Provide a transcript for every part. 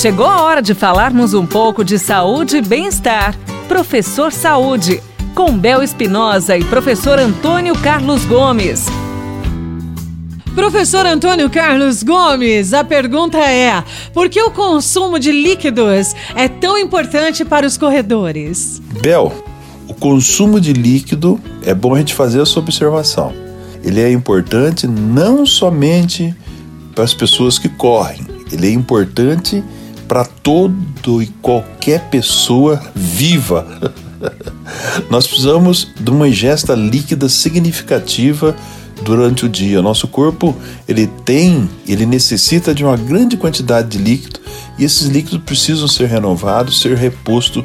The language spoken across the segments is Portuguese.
Chegou a hora de falarmos um pouco de saúde e bem-estar. Professor Saúde, com Bel Espinosa e professor Antônio Carlos Gomes. Professor Antônio Carlos Gomes, a pergunta é: por que o consumo de líquidos é tão importante para os corredores? Bel, o consumo de líquido é bom a gente fazer essa observação. Ele é importante não somente para as pessoas que correm, ele é importante para todo e qualquer pessoa viva. Nós precisamos de uma ingesta líquida significativa durante o dia. Nosso corpo, ele tem, ele necessita de uma grande quantidade de líquido e esses líquidos precisam ser renovados, ser reposto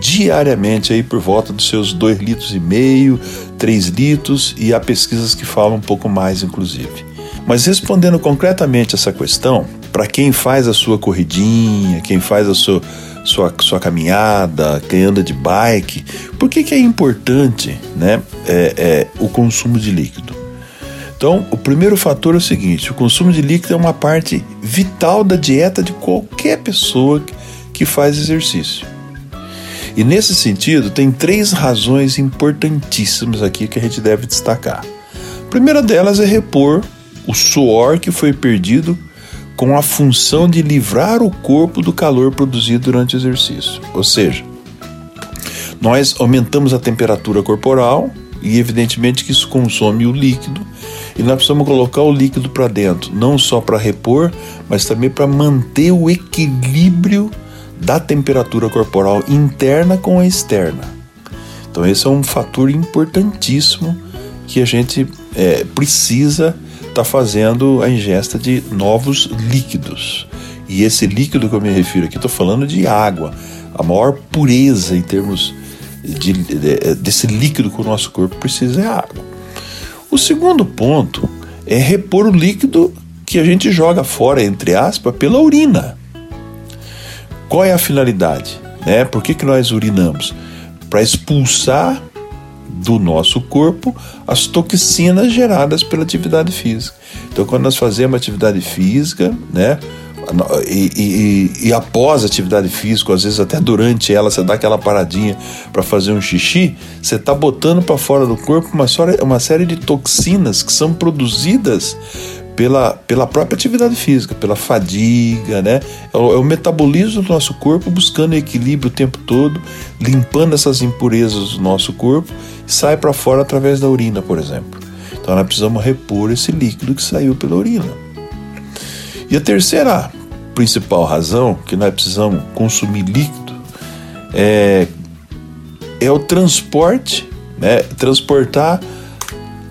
diariamente aí por volta dos seus 2 litros e meio, 3 litros e há pesquisas que falam um pouco mais inclusive. Mas respondendo concretamente essa questão, para quem faz a sua corridinha, quem faz a sua, sua, sua caminhada, quem anda de bike, por que, que é importante né, é, é, o consumo de líquido? Então, o primeiro fator é o seguinte: o consumo de líquido é uma parte vital da dieta de qualquer pessoa que faz exercício. E nesse sentido, tem três razões importantíssimas aqui que a gente deve destacar. A primeira delas é repor o suor que foi perdido com a função de livrar o corpo do calor produzido durante o exercício. Ou seja, nós aumentamos a temperatura corporal e, evidentemente, que isso consome o líquido e nós precisamos colocar o líquido para dentro, não só para repor, mas também para manter o equilíbrio da temperatura corporal interna com a externa. Então, esse é um fator importantíssimo que a gente é, precisa está fazendo a ingesta de novos líquidos. E esse líquido que eu me refiro aqui, estou falando de água, a maior pureza em termos de, de, desse líquido que o nosso corpo precisa é água. O segundo ponto é repor o líquido que a gente joga fora, entre aspas, pela urina. Qual é a finalidade? Né? Por que, que nós urinamos? Para expulsar do nosso corpo as toxinas geradas pela atividade física. Então, quando nós fazemos atividade física, né, e, e, e, após a atividade física, às vezes até durante ela, você dá aquela paradinha para fazer um xixi, você está botando para fora do corpo uma, uma série de toxinas que são produzidas pela, pela própria atividade física, pela fadiga, né? É o, é o, metabolismo do nosso corpo buscando equilíbrio o tempo todo, limpando essas impurezas do nosso corpo sai para fora através da urina, por exemplo. Então nós precisamos repor esse líquido que saiu pela urina. E a terceira principal razão que nós precisamos consumir líquido é, é o transporte, né? Transportar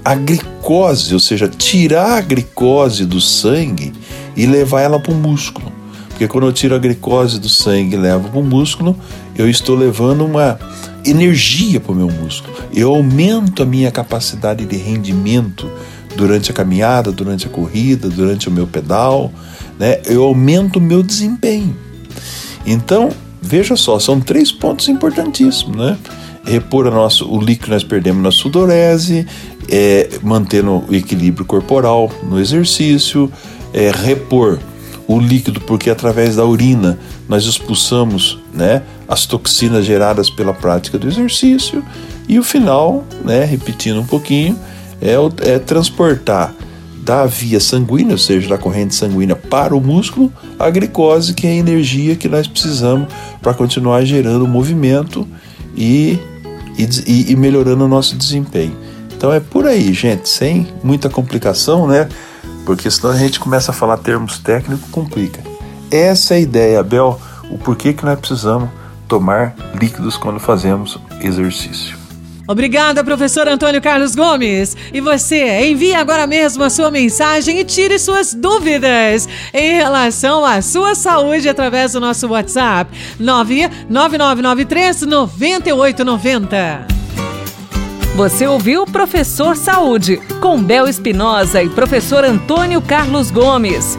a glicose, ou seja, tirar a glicose do sangue e levar ela para o músculo. Porque quando eu tiro a glicose do sangue e levo para o músculo, eu estou levando uma energia para o meu músculo. Eu aumento a minha capacidade de rendimento durante a caminhada, durante a corrida, durante o meu pedal, né? Eu aumento o meu desempenho. Então, veja só, são três pontos importantíssimos, né? Repor nosso, o líquido que nós perdemos na sudorese, é, mantendo o equilíbrio corporal no exercício, é, repor o líquido, porque através da urina nós expulsamos né, as toxinas geradas pela prática do exercício, e o final, né, repetindo um pouquinho, é, é transportar da via sanguínea, ou seja, da corrente sanguínea para o músculo, a glicose, que é a energia que nós precisamos para continuar gerando movimento e e, e melhorando o nosso desempenho. Então é por aí, gente, sem muita complicação, né? Porque senão a gente começa a falar termos técnicos, complica. Essa é a ideia, Abel, o porquê que nós precisamos tomar líquidos quando fazemos exercício. Obrigada, professor Antônio Carlos Gomes. E você, envie agora mesmo a sua mensagem e tire suas dúvidas em relação à sua saúde através do nosso WhatsApp 99993 9890. Você ouviu Professor Saúde, com Bel Espinosa e professor Antônio Carlos Gomes.